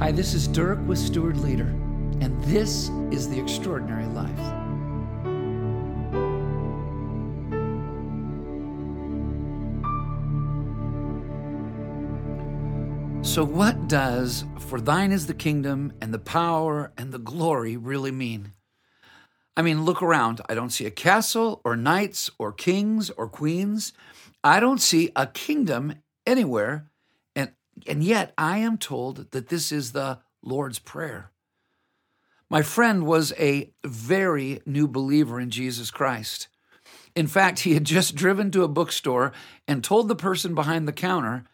Hi, this is Dirk with Steward Leader, and this is The Extraordinary Life. So, what does for thine is the kingdom and the power and the glory really mean? I mean, look around. I don't see a castle or knights or kings or queens. I don't see a kingdom anywhere. And, yet I am told that this is the Lord's Prayer. My friend was a very new believer in Jesus Christ. In fact, he had just driven to a bookstore and told the person behind the counter,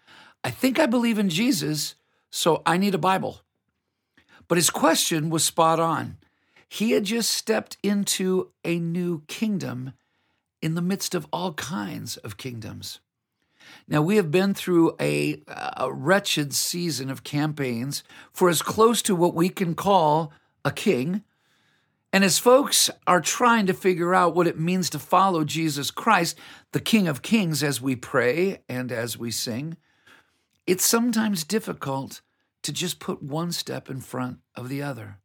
I think I believe in Jesus, so I need a Bible. But his question was spot on. He had just stepped into a new kingdom in the midst of all kinds of kingdoms. Now, we have been through a, a, wretched season of campaigns for as close to what we can call a king. And as folks are trying to figure out what it means to follow Jesus Christ, the King of Kings, as we pray and as we sing, it's sometimes difficult to just put one step in front of the other.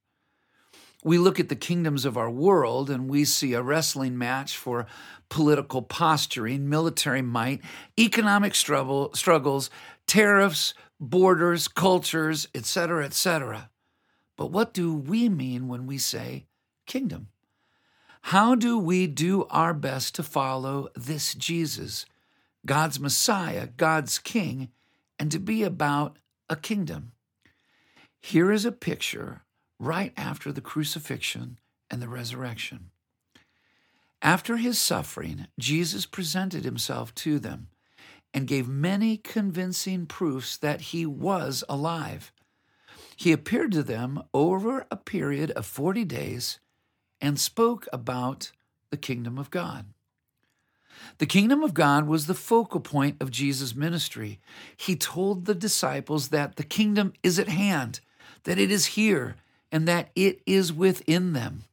We look at the kingdoms of our world and we see a wrestling match for political posturing, military might, economic struggle, struggles, tariffs, borders, cultures, etc., etc. But what do we mean when we say kingdom? How do we do our best to follow this Jesus, God's Messiah, God's King, and to be about a kingdom? Here is a picture right after the crucifixion and the resurrection. After his suffering, Jesus presented himself to them and gave many convincing proofs that he was alive. He appeared to them over a period of 40 days and spoke about the kingdom of God. The kingdom of God was the focal point of Jesus' ministry. He told the disciples that the kingdom is at hand, that it is here, and that it is within them.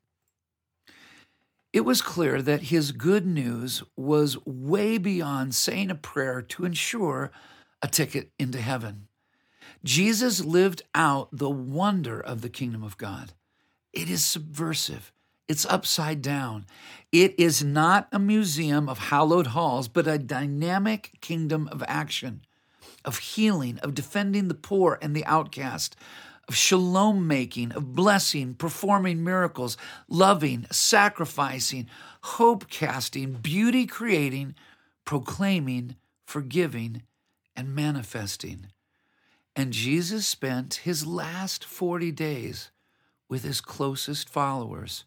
It was clear that his good news was way beyond saying a prayer to ensure a ticket into heaven. Jesus lived out the wonder of the kingdom of God. It is subversive. It's upside down. It is not a museum of hallowed halls, but a dynamic kingdom of action, of healing, of defending the poor and the outcast, of shalom making, of blessing, performing miracles, loving, sacrificing, hope casting, beauty creating, proclaiming, forgiving, and manifesting. And Jesus spent his last 40 days with his closest followers,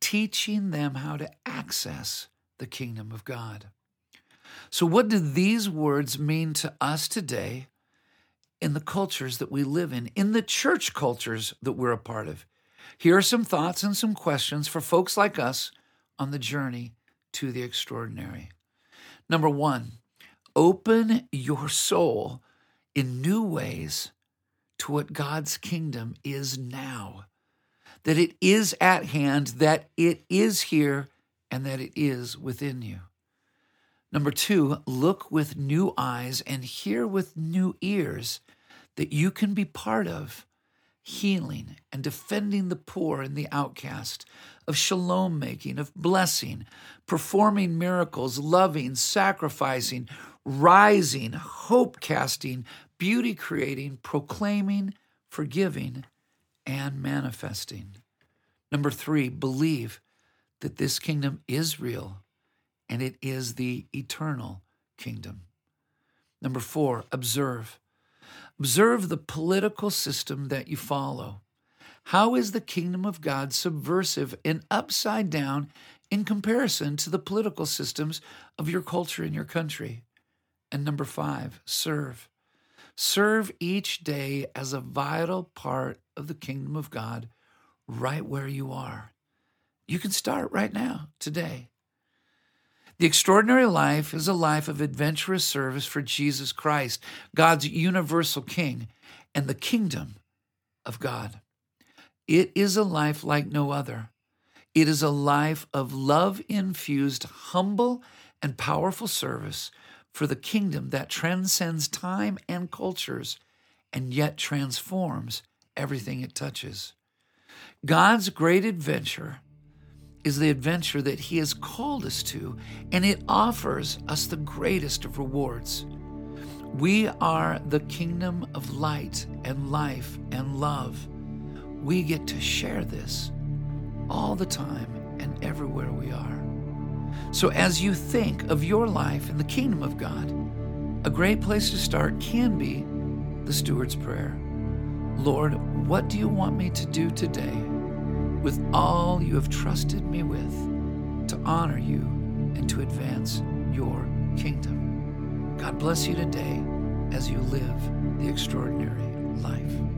teaching them how to access the kingdom of God. So, what do these words mean to us today in the cultures that we live in, in the church cultures that we're a part of. Here are some thoughts and some questions for folks like us on the journey to the extraordinary. Number one, open your soul in new ways to what God's kingdom is now. That it is at hand, that it is here, and that it is within you. Number two, look with new eyes and hear with new ears that you can be part of healing and defending the poor and the outcast, of shalom making, of blessing, performing miracles, loving, sacrificing, rising, hope casting, beauty creating, proclaiming, forgiving, and manifesting. Number three, believe that this kingdom is real and it is the eternal kingdom. Number four, observe. Observe the political system that you follow. How is the kingdom of God subversive and upside down in comparison to the political systems of your culture and your country? And number five, serve. Serve each day as a vital part of the kingdom of God right where you are. You can start right now, today. The extraordinary life is a life of adventurous service for Jesus Christ, God's universal King, and the kingdom of God. It is a life like no other. It is a life of love infused, humble, and powerful service for the kingdom that transcends time and cultures and yet transforms everything it touches. God's great adventure is the adventure that He has called us to, and it offers us the greatest of rewards. We are the kingdom of light and life and love. We get to share this all the time and everywhere we are. So, as you think of your life in the kingdom of God, a great place to start can be the steward's prayer. Lord, what do you want me to do today with all you have trusted me with to honor you and to advance your kingdom? God bless you today as you live the extraordinary life.